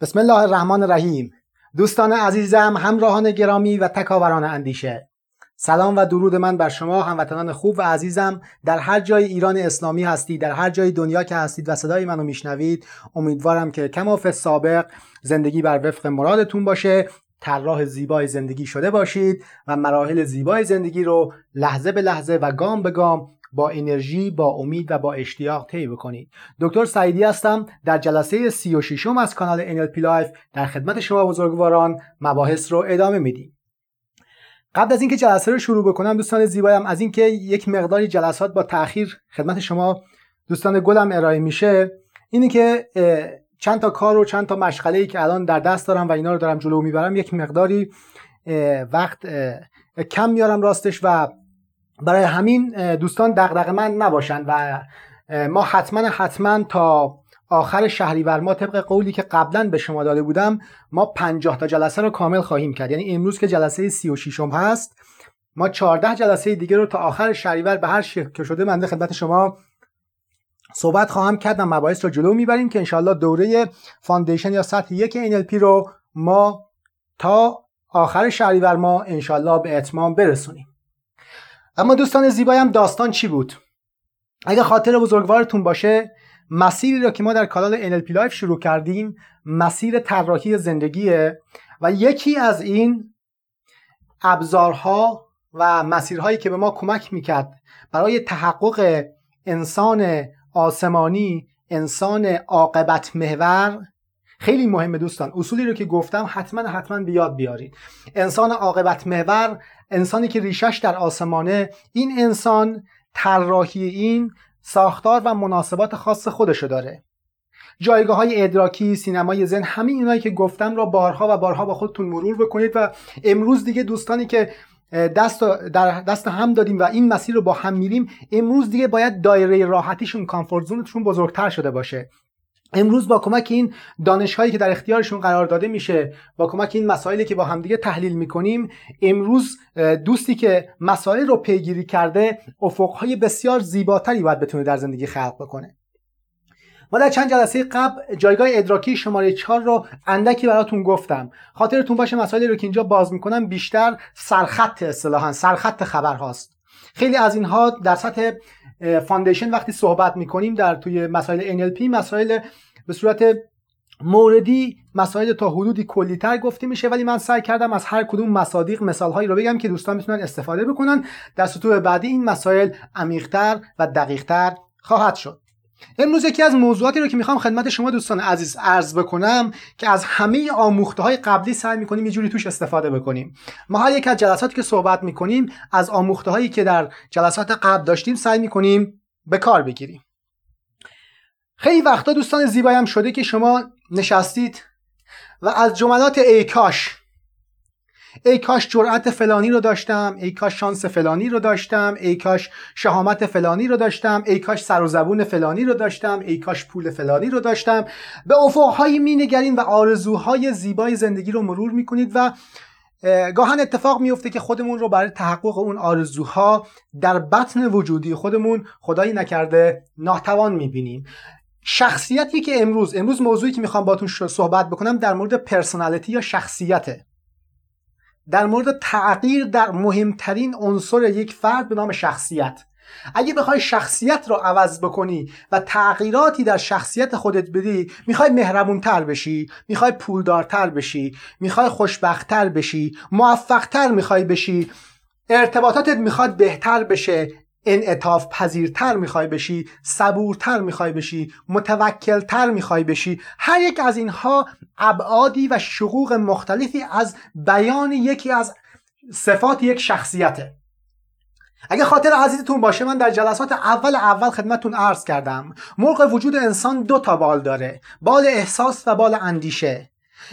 بسم الله الرحمن الرحیم. دوستان عزیزم همراهان گرامی و تکاوران اندیشه. سلام و درود من بر شما هموطنان خوب و عزیزم. در هر جای ایران اسلامی هستید در هر جای دنیا که هستید و صدای منو میشنوید امیدوارم که کماف سابق زندگی بر وفق مرادتون باشه طراح زیبای زندگی شده باشید و مراحل زیبای زندگی رو لحظه به لحظه و گام به گام با انرژی با امید و با اشتیاق طی بکنید. دکتر سعیدی هستم در جلسه 36 م از کانال NLP Life در خدمت شما بزرگواران مباحث رو ادامه میدیم. قبل از اینکه جلسه رو شروع بکنم دوستان زیبایم از اینکه یک مقداری جلسات با تاخیر خدمت شما دوستان گلم ارائه میشه اینه که چند تا کار و چند تا مشغله ای که الان در دست دارم و اینا رو دارم جلو می‌برم یک مقداری وقت کم میارم راستش و برای همین دوستان دغدغه من نباشن و ما حتما حتما تا آخر شهریور ما طبق قولی که قبلا به شما داده بودم ما 50 تا جلسه رو کامل خواهیم کرد. یعنی امروز که جلسه 36 م هست ما 14 جلسه دیگه رو تا آخر شهریور به هر شکل که شده من خدمت شما صحبت خواهم کرد و مباحث رو جلو می‌بریم که انشالله دوره فاندیشن یا سطح یک NLP رو ما تا آخر شهریور ما انشالله به اتمام برسونیم. اما دوستان زیبایم داستان چی بود؟ اگه خاطر بزرگوارتون باشه مسیری را که ما در کانال NLP لایف شروع کردیم مسیر طراحی زندگیه و یکی از این ابزارها و مسیرهایی که به ما کمک می‌کرد برای تحقق انسان آسمانی انسان عاقبت محور خیلی مهمه دوستان اصولی رو که گفتم حتما حتما به یاد بیارید. انسان عاقبت محور انسانی که ریشش در آسمانه این انسان طراحی این ساختار و مناسبات خاص خودشو داره. جایگاه های ادراکی سینمای زن همه اینایی که گفتم را بارها و بارها با خودتون مرور بکنید و امروز دیگه دوستانی که دست در دست هم دادیم و این مسیر رو با هم میریم امروز دیگه باید دایره راحتیشون کامفورت زونشون بزرگتر شده باشه. امروز با کمک این دانش هایی که در اختیارشون قرار داده میشه با کمک این مسائلی که با همدیگه تحلیل می‌کنیم امروز دوستی که مسائل رو پیگیری کرده افقهای بسیار زیباتری باید بتونه در زندگی خلق بکنه. ما در چند جلسه قبل جایگاه ادراکی شماره 4 رو اندکی براتون گفتم. خاطرتون باشه مسائلی رو که اینجا باز می‌کنم بیشتر سرخط اصطلاحا سرخط خبر هاست. خیلی از اینها در سطح foundation وقتی صحبت می‌کنیم در توی مسائل NLP مسائل به صورت موردی مسائل تا حدودی کلیتر گفته میشه ولی من سعی کردم از هر کدوم مصادیق مثالهایی رو بگم که دوستان می‌تونن استفاده بکنن. در سطوح بعدی این مسائل عمیقتر و دقیقتر خواهد شد. امروز یکی از موضوعاتی رو که می‌خوام خدمت شما دوستان عزیز عرض بکنم که از همه آموخته های قبلی سعی می‌کنیم یه جوری توش استفاده بکنیم. ما هر یک از جلساتی که صحبت می‌کنیم از آموخته هایی که در جلسات قبل داشتیم سعی می‌کنیم به کار بگیریم. خیلی وقتا دوستان زیبایم شده که شما نشستید و از جملات ای کاش ای کاش جرأت فلانی رو داشتم ای کاش شانس فلانی رو داشتم ای کاش شهامت فلانی رو داشتم ای کاش سر و زبون فلانی رو داشتم ای کاش پول فلانی رو داشتم. به افقهایی مینگرین و آرزوهای زیبای زندگی رو مرور می‌کنید و گاهن اتفاق میفته که خودمون رو برای تحقق اون آرزوها در بطن وجودی خودمون خدایی نکرده ناتوان می‌بینیم. شخصیتی که امروز امروز موضوعی که می‌خوام باتون صحبت بکنم در مورد پرسونالیتی یا شخصیته. در مورد تغییر در مهمترین عنصر یک فرد به نام شخصیت. اگه بخوای شخصیت رو عوض بکنی و تغییراتی در شخصیت خودت بدی می‌خوای مهربونتر بشی می‌خوای پولدارتر بشی می‌خوای خوشبختتر بشی موفقتر می‌خوای بشی ارتباطاتت می‌خواد بهتر بشه انعطاف پذیرتر می‌خوای بشی صبورتر می‌خوای بشی متوکلتر می‌خوای بشی هر یک از اینها ابعادی و شقوق مختلفی از بیان یکی از صفات یک شخصیته. اگه خاطر عزیزتون باشه من در جلسات اول اول خدمتتون عرض کردم. مرغ وجود انسان دو تا بال داره بال احساس و بال اندیشه.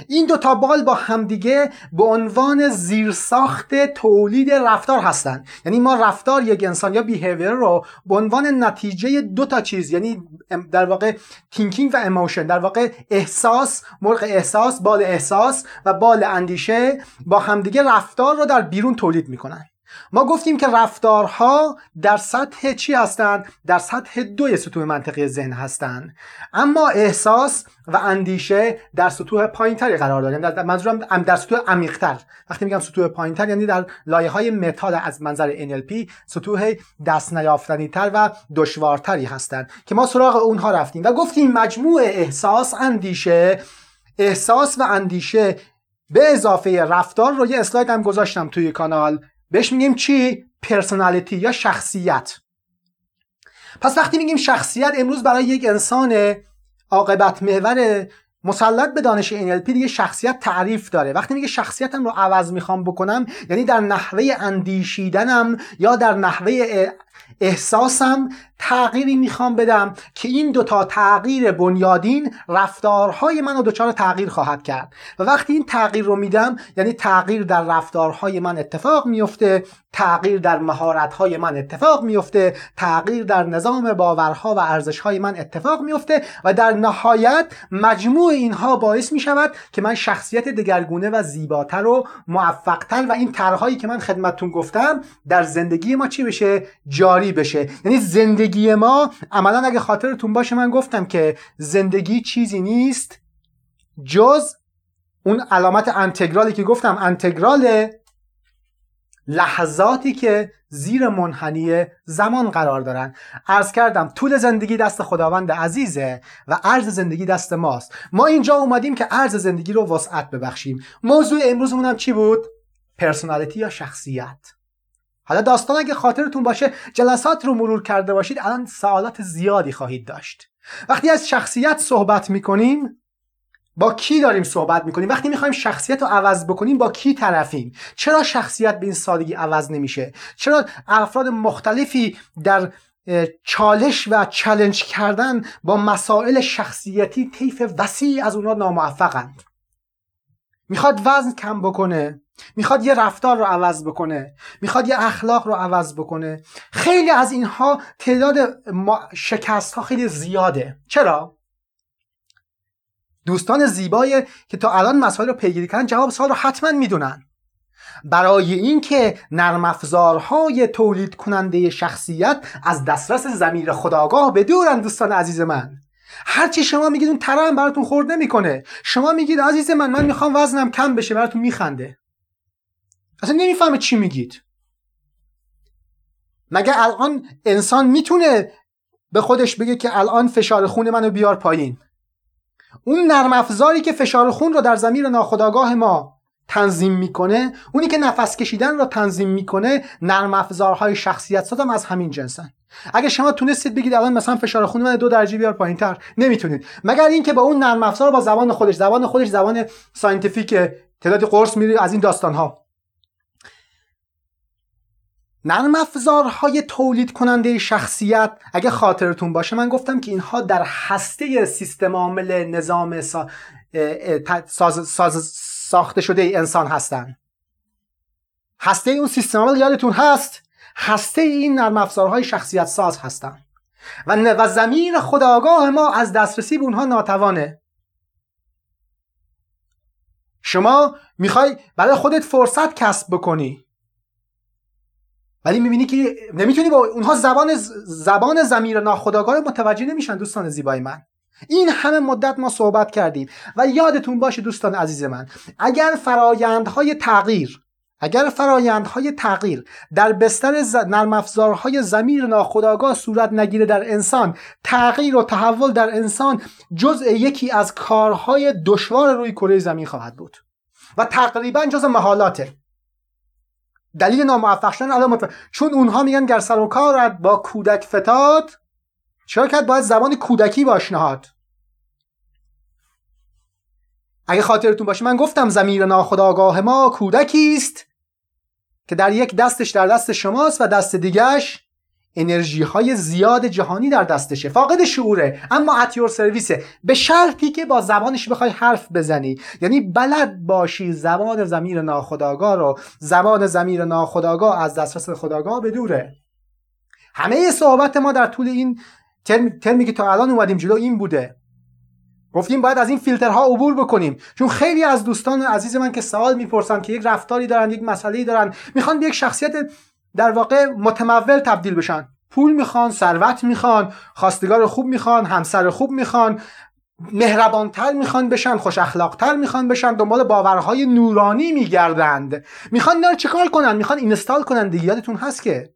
این دو تا بال با همدیگه به عنوان زیرساخت تولید رفتار هستند یعنی ما رفتار یک انسان یا behavior رو به عنوان نتیجه دو تا چیز یعنی در واقع thinking و emotion در واقع احساس مرغ احساس بال احساس و بال اندیشه با همدیگه رفتار رو در بیرون تولید می‌کنن. ما گفتیم که رفتارها در سطح چی هستند؟ در سطح دوی سطوح منطقی ذهن هستند. اما احساس و اندیشه در سطوح پایینتری قرار داریم. در منظورم در سطوح عمیقتر. وقتی میگم سطوح پایینتر یعنی در لایه های متا از منظر NLP سطوح دست نیافتنی تر و دشوارتری هستند که ما سراغ اونها رفتیم و گفتیم مجموع احساس اندیشه احساس و اندیشه به اضافه رفتار رو یه اسلاید هم گذاشتم توی کانال. بهش میگیم چی؟ پرسونالیتی یا شخصیت. پس وقتی میگیم شخصیت امروز برای یک انسان عاقبت محور مسلط به دانش NLP دیگه شخصیت تعریف داره. وقتی میگه شخصیتم رو عوض می‌خوام بکنم یعنی در نحوه اندیشیدنم یا در نحوه احساسم تغییری می‌خوام بدم که این دوتا تغییر بنیادین رفتارهای من رو دچار تغییر خواهد کرد. و وقتی این تغییر رو میدم یعنی تغییر در رفتارهای من اتفاق میفته تغییر در مهارتهای من اتفاق میفته تغییر در نظام باورها و ارزشهای من اتفاق میفته و در نهایت مجموع اینها باعث می‌شود که من شخصیت دگرگونه و زیباتر و موفقتر و این طرحهایی که من خدمتتون گفتم در زندگی ما چی بشه؟ جاری بشه. یعنی زندگی ما. عملا اگه خاطرتون باشه من گفتم که زندگی چیزی نیست جز اون علامت انتگرالی که گفتم. انتگرال لحظاتی که زیر منحنی زمان قرار دارن. عرض کردم طول زندگی دست خداوند عزیزه و عرض زندگی دست ماست. ما اینجا اومدیم که عرض زندگی رو وسعت ببخشیم. موضوع امروزمون هم چی بود؟ پرسونالیتی یا شخصیت؟ حالا داستان اگه خاطرتون باشه جلسات رو مرور کرده باشید الان سوالات زیادی خواهید داشت. وقتی از شخصیت صحبت می‌کنیم با کی داریم صحبت می‌کنیم؟ وقتی می‌خوایم شخصیت رو عوض بکنیم با کی طرفیم؟ چرا شخصیت به این سادگی عوض نمیشه؟ چرا افراد مختلفی در چالش و چلنج کردن با مسائل شخصیتی طیف وسیعی از اونها ناموفقند؟ می‌خواد وزن کم بکنه می‌خواد یه رفتار رو عوض بکنه می‌خواد یه اخلاق رو عوض بکنه. خیلی از اینها تعداد شکست ها خیلی زیاده. چرا؟ دوستان زیبای که تا الان مسائل رو پیگیری کردن جواب سوال رو حتما می‌دونن. برای اینکه نرم افزارهای تولید کننده شخصیت از دسترس زمیر خداگاه بدورن دوستان عزیز من. هرچی شما میگید اون تره هم براتون خورد نمی‌کنه. شما میگید عزیز من من می‌خوام وزنم کم بشه براتون میخنده. اصلا نمی‌فهمه چی میگید. مگه الان انسان می‌تونه به خودش بگه که الان فشار خون منو بیار پایین؟ اون نرم افزاری که فشار خون رو در زمیر ناخودآگاه ما تنظیم می‌کنه اونی که نفس کشیدن رو تنظیم می‌کنه نرم افزارهای شخصیت سازم از همین جنسن. اگه شما تونستید بگید الان مثلا فشار خون من دو درجه بیار پایین تر نمی‌تونید. مگر اینکه با اون نرم افزار با زبان خودش زبان خودش زبان scientific تعداد قرص میری از این داستان ها نرم افزارهای تولید کننده شخصیت. اگه خاطرتون باشه من گفتم که اینها در هسته سیستم عامل نظام سا... ساز... ساز... ساخته شده انسان هستن. هسته اون سیستم عامل یادتون هست؟ هسته این نرم افزارهای شخصیت ساز هستن. و, و ضمیر خودآگاه ما از دسترسی به اونها ناتوانه. شما می‌خوای برای خودت فرصت کسب بکنی. ولی می‌بینی که نمی‌تونی با اونها زبان زبان زمیر ناخداگاه متوجه نمیشن دوستان زیبای من. این همه مدت ما صحبت کردیم و یادتون باشه دوستان عزیز من اگر فرایندهای تغییر اگر فرایندهای تغییر در بستر ز... نرم افزارهای زمیر ناخودآگاه صورت نگیره در انسان تغییر و تحول در انسان جزء یکی از کارهای دشوار روی کره زمین خواهد بود. و تقریبا جز محالاته دلیل ناموفق شدن الان چون اونها میگن گر سر و کارت با کودک فتاد چرا کرد باید زبان کودکی باش نهاد اگه خاطرتون باشه من گفتم زمیر ناخداگاه ما کودکی است که در یک دستش در دست شماست و دست دیگهش انرژی های زیاد جهانی در دستشه. فاقد شعوره. اما اتیور سرویسه به شرطی که با زبانش بخوای حرف بزنی. یعنی بلد باشی زبان زمیر ناخداگاه رو. زبان زمیر ناخداگاه از دسترس خداگاه بدوره همه صحبت ما در طول این ترمی, ترمی که تا الان اومدیم جلو این بوده. گفتیم باید از این فیلترها عبور بکنیم. چون خیلی از دوستان عزیز من که سوال می‌پرسن که یک رفتاری دارن یک مسئله دارن می‌خوان به یک شخصیت در واقع متمول تبدیل بشن. پول می‌خوان ثروت می‌خوان خواستگار خوب می‌خوان همسر خوب می‌خوان مهربانتر می‌خوان بشن خوش اخلاقتر می‌خوان بشن دنبال باورهای نورانی میگردند. می‌خوان اینا رو چیکار کنن؟ می‌خوان اینستال کنن دیگه. یادتون هست که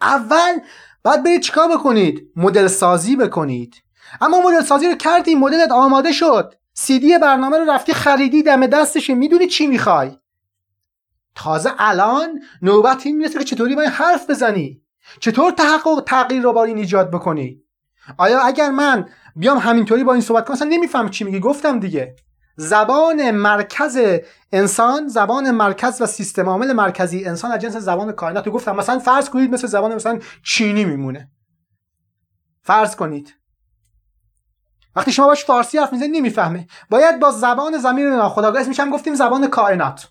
اول باید برید چیکار بکنید؟ مدل سازی بکنید. اما مدل سازی رو کردی مدلت آماده شد. سیدی برنامه رو رفتی خریدی دم دستش می‌دونی چی می‌خوای. تازه الان نوبت این می‌رسه که چطوری باید حرف بزنی؟ چطور تحقق تغییر رو با این ایجاد بکنی؟ آیا اگر من بیام همینطوری با این صحبت کنم اصلا نمیفهم چی میگی. گفتم دیگه. زبان مرکز انسان زبان مرکز و سیستم عامل مرکزی انسان از جنس زبان کائنات. رو گفتم مثلا فرض کنید مثل زبان مثلا چینی میمونه. فرض کنید. وقتی شما باش فارسی حرف می‌زنید نمی‌فهمه. باید با زبان زمین ناخودآگاه اسمش هم گفتیم زبان کائنات.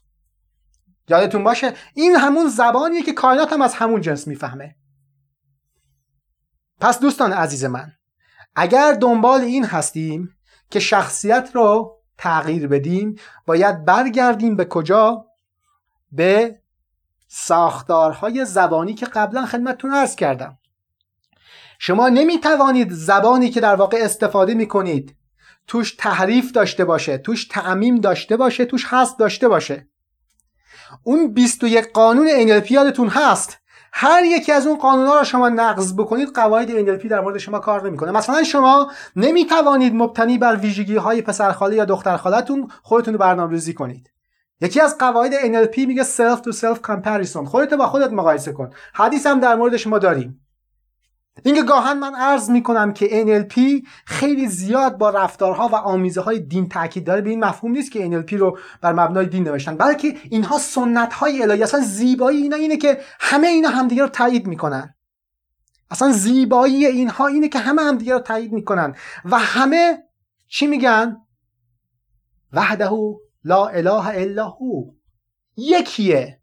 یادتون باشه؟ این همون زبانیه که کائنات هم از همون جنس می‌فهمه. پس دوستان عزیز من اگر دنبال این هستیم که شخصیت رو تغییر بدیم باید برگردیم به کجا؟ به ساختارهای زبانی که قبلا خدمتتون عرض کردم. شما نمی توانید زبانی که در واقع استفاده می کنید توش تحریف داشته باشه توش تعمیم داشته باشه توش هست داشته باشه. اون 21 قانون NLP یادتون هست؟ هر یکی از اون قانونا رو شما نقض بکنید قواعد NLP در مورد شما کار نمی‌کنه. مثلا شما نمی‌توانید مبتنی بر ویژگی های پسرخاله یا دخترخالتون خودتون رو برنامه‌ریزی کنید. یکی از قواعد NLP میگه self to self comparison. خودت با خودت مقایسه کن. حدیث هم در مورد شما داریم. اینکه گاهن من عرض می‌کنم که NLP خیلی زیاد با رفتارها و آمیزه های دین تاکید داره. به این مفهوم نیست که NLP رو بر مبنای دین نوشتن بلکه اینها سنت های الهی اصلا زیبایی اینا اینه که همه اینا همدیگه رو تایید می‌کنن. اصلا زیبایی اینها اینه که همه همدیگه رو تایید می‌کنن و همه چی میگن؟ وحده لا اله الا هو. یکیه.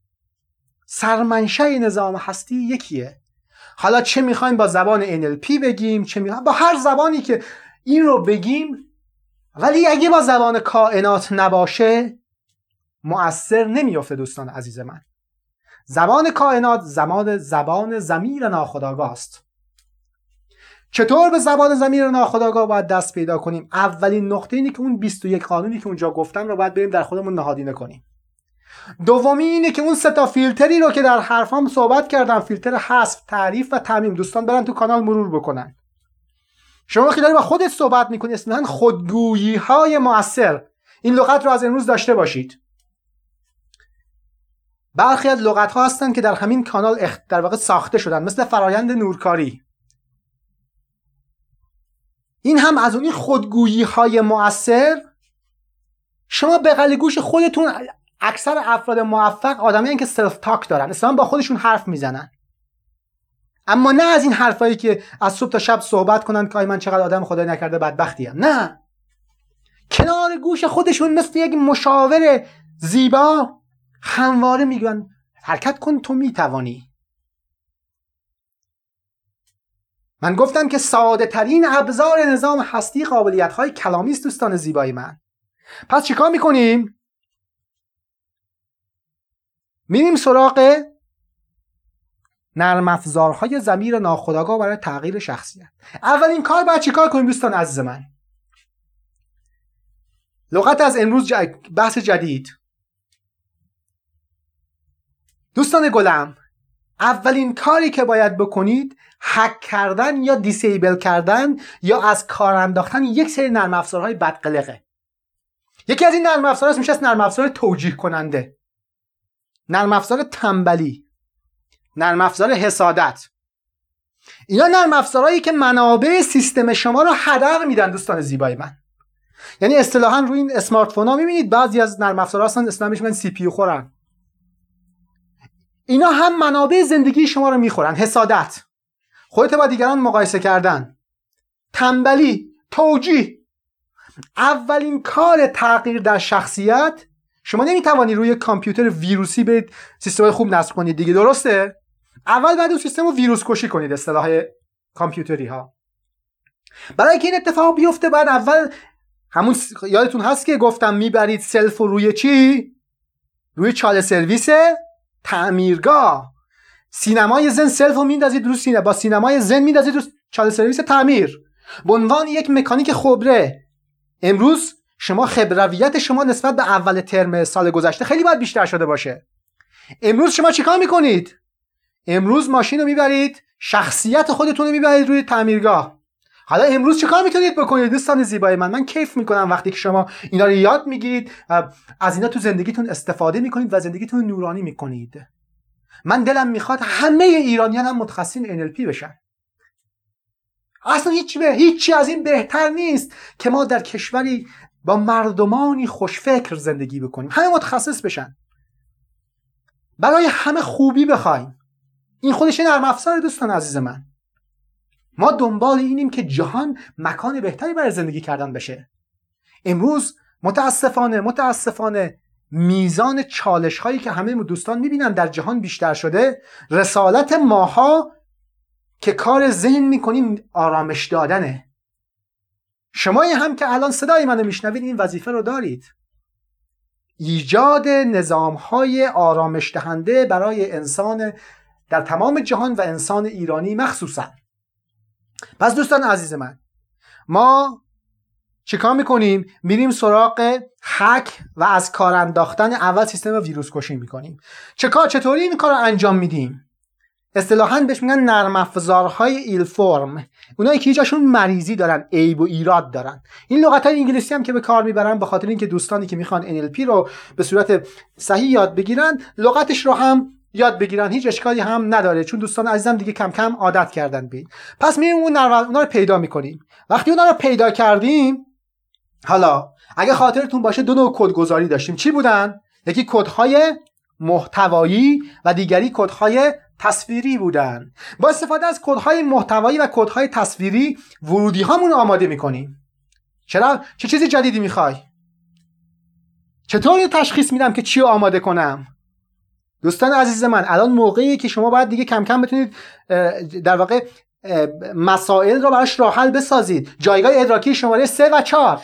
سرمنشه نظام هستی یکیه. حالا چه می‌خوایم با زبان NLP بگیم چه می‌خوایم؟ با هر زبانی که این رو بگیم ولی اگه با زبان کائنات نباشه مؤثر نمیافته دوستان عزیز من. زبان کائنات زمان زبان زمیر ناخداگاه است. چطور به زبان زمیر ناخداگاه باید دست پیدا کنیم؟ اولین نقطه اینه که اون 21 قانونی که اونجا گفتم رو باید بریم در خودمون نهادینه کنیم. دومی اینه که اون سه تا فیلتری رو که در حرفام صحبت کردم فیلتر حذف تعریف و تعمیم. دوستان برن تو کانال مرور بکنن. شما که داری با خودت صحبت می‌کنی اصلا خودگویی های موثر این لغت رو از امروز داشته باشید. برخی از لغت ها هستن که در همین کانال در واقع ساخته شدن مثل فرایند نورکاری. این هم از اون خودگویی های مؤثر. شما به گوش خودتون اکثر افراد موفق آدمی که self talk دارن. اصلا با خودشون حرف می‌زنن. اما نه از این حرفایی که از صبح تا شب صحبت کنن که من چقدر آدم خدای نکرده بدبختی. نه. کنار گوش خودشون مثل یک مشاور زیبا همواره میگن حرکت کن تو می‌توانی. من گفتم که ساده ترین ابزار نظام هستی قابلیت های کلامی است دوستان زیبای من. پس چیکار می‌کنیم؟ میریم سراغ نرم افزارهای زمیر ناخودآگاه برای تغییر شخصیت. اولین کار باید چیکار کنیم دوستان عزیز من؟ لغت از امروز بحث جدید. دوستان گلم اولین کاری که باید بکنید هک کردن یا دیسیبل کردن یا از کار انداختن یک سری نرم افزارهای بدقلقه. یکی از این نرم افزارها میشه نرم افزار توجیه کننده نرم افزار تنبلی نرم افزار حسادت. اینا نرم افزارهایی که منابع سیستم شما رو هدر میدن دوستان زیبای من. یعنی اصطلاحا روی این اسمارت فون ها می‌بینید بعضی از نرم افزارها هستن اسمش میگن سی پی خورن. اینا هم منابع زندگی شما رو می‌خورن. حسادت. خودت با دیگران مقایسه کردن. تنبلی توجیه. اولین کار تغییر در شخصیت شما نمی‌توانی روی کامپیوتر ویروسی برید سیستم خوب نصب کنید دیگه درسته؟ اول بعد اون سیستم رو ویروس کشی کنید اصطلاح کامپیوتری ها برای اینکه این اتفاق بیفته بعد اول همون یادتون هست که گفتم می‌برید self و روی چی؟ روی چاله سرویس تعمیرگاه. سینمای ذهن self رو میندازید رو سینما با سینمای ذهن میندازید رو چاله سرویس تعمیر. به عنوان یک مکانیک خبره. امروز شما خبرویت شما نسبت به اول ترم سال گذشته خیلی باید بیشتر شده باشه. امروز شما چیکار می‌کنید؟ امروز ماشین رو می‌برید شخصیت خودتون رو می‌برید روی تعمیرگاه. حالا امروز چه کار می‌تونید بکنید؟ دوستان زیبای من من کیف می‌کنم وقتی که شما اینا رو یاد می‌گیرید از اینا تو زندگیتون استفاده می‌کنید و زندگیتون نورانی می‌کنید. من دلم می‌خواد همه ایرانیان هم متخصصین NLP بشن. اصلا هیچ به هیچی از این بهتر نیست که ما در کشوری با مردمانی خوشفکر زندگی بکنیم. همه متخصص بشن. برای همه خوبی بخوایم. این خودش نرم افزار دوستان عزیز من. ما دنبال اینیم که جهان مکان بهتری برای زندگی کردن بشه. امروز متاسفانه متاسفانه میزان چالش هایی که همه دوستان می‌بینن در جهان بیشتر شده رسالت ماها که کار ذهن می‌کنیم آرامش دادنه. شما هم که الان صدای منو میشنوید این وظیفه رو دارید. ایجاد نظام های آرامش دهنده برای انسان در تمام جهان و انسان ایرانی مخصوصا. پس دوستان عزیز من ما چیکار می‌کنیم؟ میریم سراغ حک و از کار انداختن اول سیستم ویروس کشی می‌کنیم. چکار؟ چطوری این کار رو انجام میدیم؟ اصطلاحا بهش میگن نرم افزارهای ایل فرم اونایی که هیچشون مریضی دارن عیب و ایراد دارن. این لغت های انگلیسی هم که به کار می‌برن به خاطر اینکه دوستانی که می‌خوان NLP رو به صورت صحیح یاد بگیرن لغتش رو هم یاد بگیرن. هیچ اشکالی هم نداره چون دوستان عزیزم دیگه کم کم عادت کردن بین پس میریم اون اونا رو پیدا می‌کنیم. وقتی اونا رو پیدا کردیم حالا اگه خاطرتون باشه دو نوع کدگذاری داشتیم. چی بودن؟ یکی کدهای محتوایی و دیگری کدهای تصویری بودن. با استفاده از کدهای محتوایی و کدهای تصویری ورودی هامون رو آماده می‌کنیم. چرا؟ چه چیزی جدیدی می‌خوای؟ چطور تشخیص میدم که چی رو آماده کنم؟ دوستان عزیز من الان موقعی که شما باید دیگه کم کم بتونید در واقع مسائل رو براش راه حل بسازید. جایگاه ادراکی شماره سه و چهار.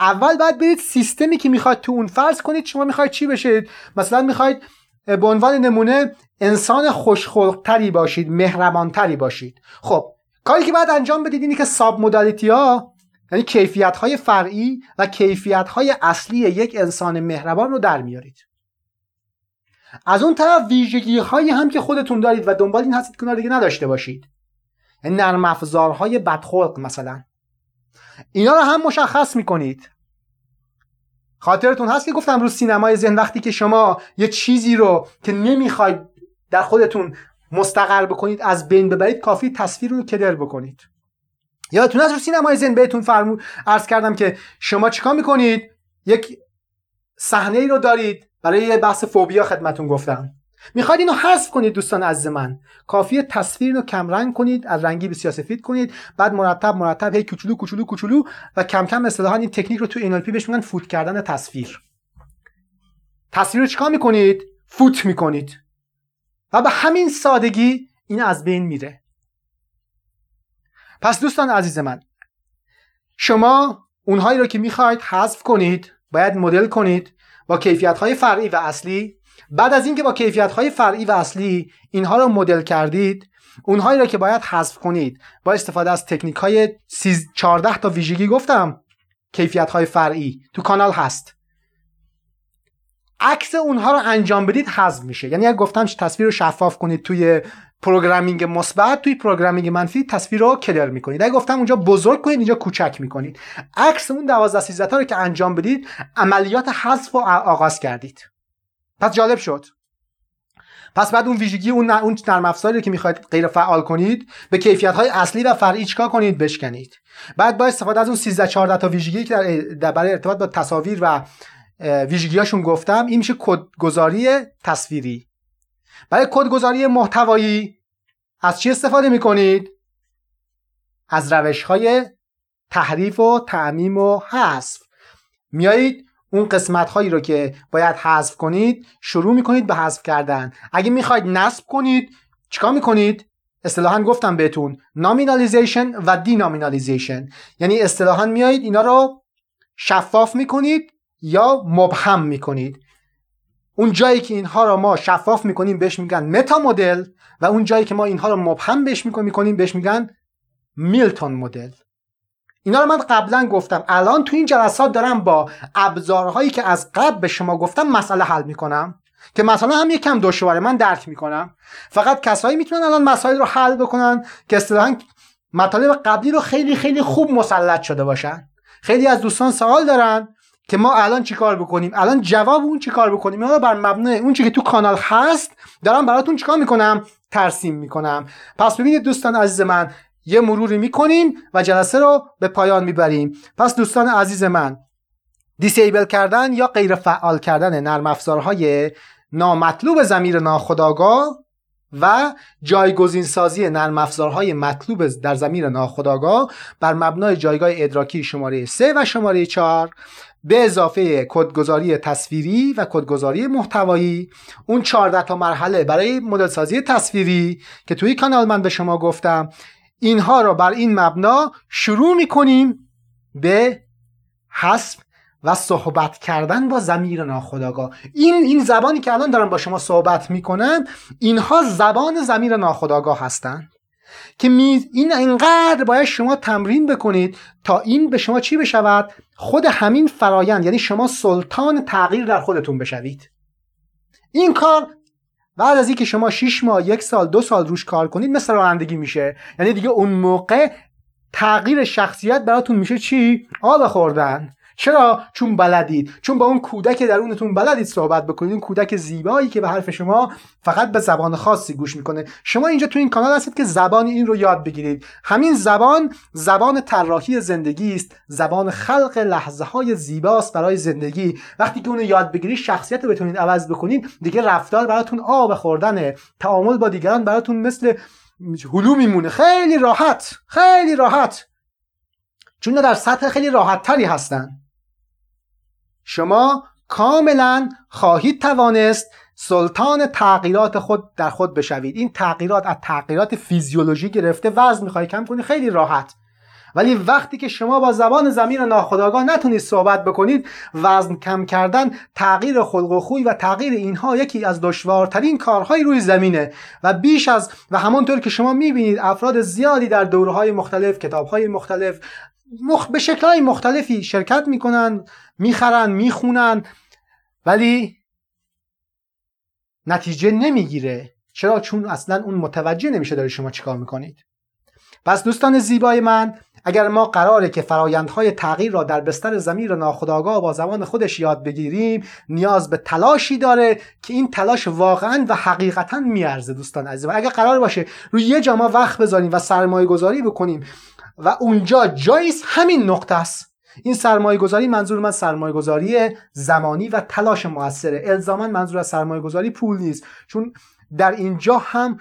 اول باید برید سیستمی که می‌خواید تو اون فرض کنید شما می‌خواید چی بشید؟ مثلا می‌خواید به عنوان نمونه انسان خوشخلقتری باشید مهربانتری باشید. خب کاری که باید انجام بدید اینه که ساب مودالیتی ها یعنی کیفیت های فرعی و کیفیت های اصلی یک انسان مهربان رو در میارید. از اون طرف ویژگی هایی هم که خودتون دارید و دنبال این هستید که دیگه نداشته باشید. یعنی نرم افزارهای بدخلق مثلا. اینا رو هم مشخص می‌کنید. خاطرتون هست که گفتم رو سینمای ذهن وقتی که شما یه چیزی رو که نمی‌خواید در خودتون مستقر بکنید از بین ببرید کافی تصویر رو کدر بکنید. یادتون هست رو سینمای ذهن بهتون فرمود عرض کردم که شما چیکار می‌کنید؟ یک صحنه ای رو دارید. برای یه بحث فوبیا خدمتون گفتم. می‌خواید اینو حذف کنید دوستان عزیز من. کافیه تصویر رو کمرنگ کنید از رنگی به سیاسفید کنید. بعد مرتب مرتب هی کوچولو کوچولو کوچولو و کم کم اصطلاحا این تکنیک رو تو NLP بهش میگن فوت کردن تصویر. تصویر رو چیکار می‌کنید؟ فوت می‌کنید. و به همین سادگی این از بین میره. پس دوستان عزیز من شما اونهایی رو که می‌خواید حذف کنید باید مدل کنید با کیفیت های فرعی و اصلی بعد از اینکه با کیفیت های فرعی و اصلی اینها رو مدل کردید اونهایی رو که باید حذف کنید. با استفاده از تکنیک های 14 تا ویژگی گفتم کیفیت های فرعی تو کانال هست. عکس اونها رو انجام بدید حذف میشه. یعنی اگه گفتم تصویر رو شفاف کنید توی programming مثبت توی programming منفی تصویر رو کدر می‌کنید. اگه گفتم اونجا بزرگ کنید اینجا کوچک می‌کنید. عکس اون 12 13 تا رو که انجام بدید عملیات حذف رو آغاز کردید. پس جالب شد. پس بعد اون ویژگی اون اون نرم افزاری که می‌خواید غیر فعال کنید به کیفیت های اصلی و فرعی چیکار کنید؟ بشکنید. بعد با استفاده از اون 13 14 تا ویژگی که در برای ارتباط با تصاویر و ویژگیهاشون گفتم این میشه کدگذاری تصویری. برای کدگذاری محتوایی از چی استفاده می‌کنید؟ از روش های تحریف و تعمیم و حذف. میایید اون قسمت هایی رو که باید حذف کنید شروع می‌کنید به حذف کردن. اگه می‌خواید نصب کنید چیکار می‌کنید؟ اصطلاحا گفتم بهتون نامینالیزیشن و دینامینالیزیشن یعنی اصطلاحا میایید اینا رو شفاف می‌کنید یا مبهم می‌کنید. اون جایی که اینها رو ما شفاف می‌کنیم بهش میگن متا مدل و اون جایی که ما اینها رو مبهم بهش می‌کنیم بهش میگن میلتون مدل اینا رو من قبلا گفتم. الان تو این جلسات دارم با ابزارهایی که از قبل به شما گفتم مسئله حل می‌کنم. که مثلا هم یکم دشواره. من درک می‌کنم. فقط کسایی می‌تونن الان مسائل رو حل بکنن که اصطلاحا مطالب قبلی رو خیلی خیلی خوب مسلط شده باشن. خیلی از دوستان سوال دارن که ما الان چیکار بکنیم؟ الان جواب اون چیکار بکنیم؟ یا بر مبنای اون چی که تو کانال هست دارم براتون چیکار می‌کنم؟ ترسیم می‌کنم. پس ببینید دوستان عزیز من یه مروری می‌کنیم و جلسه رو به پایان می‌بریم. پس دوستان عزیز من دیسیبل کردن یا غیر فعال کردن نرم افزارهای نامطلوب زمیر ناخودآگاه و جایگزین سازی نرم افزارهای مطلوب در زمیر ناخودآگاه بر مبنای جایگاه ادراکی شماره 3 و شماره 4 به اضافه کدگذاری تصویری و کدگذاری محتوایی. اون 14 تا مرحله برای مدل سازی تصویری که توی کانال من به شما گفتم. اینها را بر این مبنا شروع می‌کنیم به حسب و صحبت کردن با زمیر ناخداگاه این این زبانی که الان دارم با شما صحبت می‌کنم اینها زبان زمیر ناخداگاه هستند که می این انقدر باید شما تمرین بکنید تا این به شما چی بشود؟ خود همین فرایند یعنی شما سلطان تغییر در خودتون بشوید. این کار بعد از اینکه شما 6 ماه یک سال دو سال روش کار کنید مثل رانندگی میشه. یعنی دیگه اون موقع تغییر شخصیت براتون میشه چی؟ آب خوردن. چرا چون بلدید؟ چون با اون کودک درونتون بلدید صحبت بکنید. اون کودک زیبایی که به حرف شما فقط به زبان خاصی گوش می‌کنه. شما اینجا تو این کانال هستید که زبان این رو یاد بگیرید. همین زبان زبان طراحی زندگی است. زبان خلق لحظه های زیباست برای زندگی. وقتی که اون رو یاد بگیرید شخصیت رو بتونید عوض بکنید دیگه رفتار براتون آب خوردنه. تعامل با دیگران براتون مثل هلو میمونه. خیلی راحت خیلی راحت. چون در سطح خیلی راحت تری هستن. شما کاملا خواهید توانست سلطان تغییرات خود در خود بشوید. این تغییرات از تغییرات فیزیولوژی گرفته وزن می‌خوای کم کنی خیلی راحت. ولی وقتی که شما با زبان زمین ناخودآگاه نتونید صحبت بکنید وزن کم کردن تغییر خلق و خوی و تغییر اینها یکی از دشوارترین کارهای روی زمینه. و بیش از و همانطور که شما می‌بینید افراد زیادی در دورهای مختلف کتابهای مختلف مخ... به شکلهای مختلفی شرکت می‌کنن می‌خرن می‌خونن ولی نتیجه نمی‌گیره. چرا؟ چون اصلا اون متوجه نمیشه داره شما چیکار می‌کنید. پس دوستان زیبای من اگر ما قراره که فرایندهای تغییر را در بستر زمیر ناخودآگاه با زمان خودش یاد بگیریم نیاز به تلاشی داره که این تلاش واقعا و حقیقتا میارزه دوستان عزیز اگر قرار باشه روی یه جا ما وقت بذاریم و سرمایه گذاری بکنیم و اونجا جاییست همین نقطه است. این سرمایه گذاری منظور من سرمایه گذاری زمانی و تلاش موثره. الزاما منظور از سرمایه گذاری پول نیست. چون در اینجا هم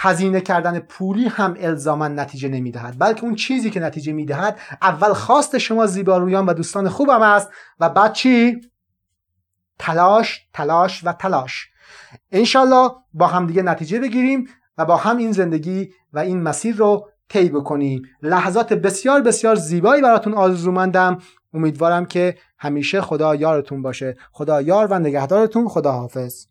هزینه کردن پولی هم الزاما نتیجه نمی‌دهد بلکه اون چیزی که نتیجه می‌دهد اول خواست شما زیبارویان و دوستان خوبم است و بعد چی؟ تلاش تلاش و تلاش. انشالله با هم دیگه نتیجه بگیریم و با هم این زندگی و این مسیر رو طی بکنیم. لحظات بسیار بسیار زیبایی براتون آرزومندم. امیدوارم که همیشه خدا یارتون باشه. خدا یار و نگهدارتون. خدا حافظ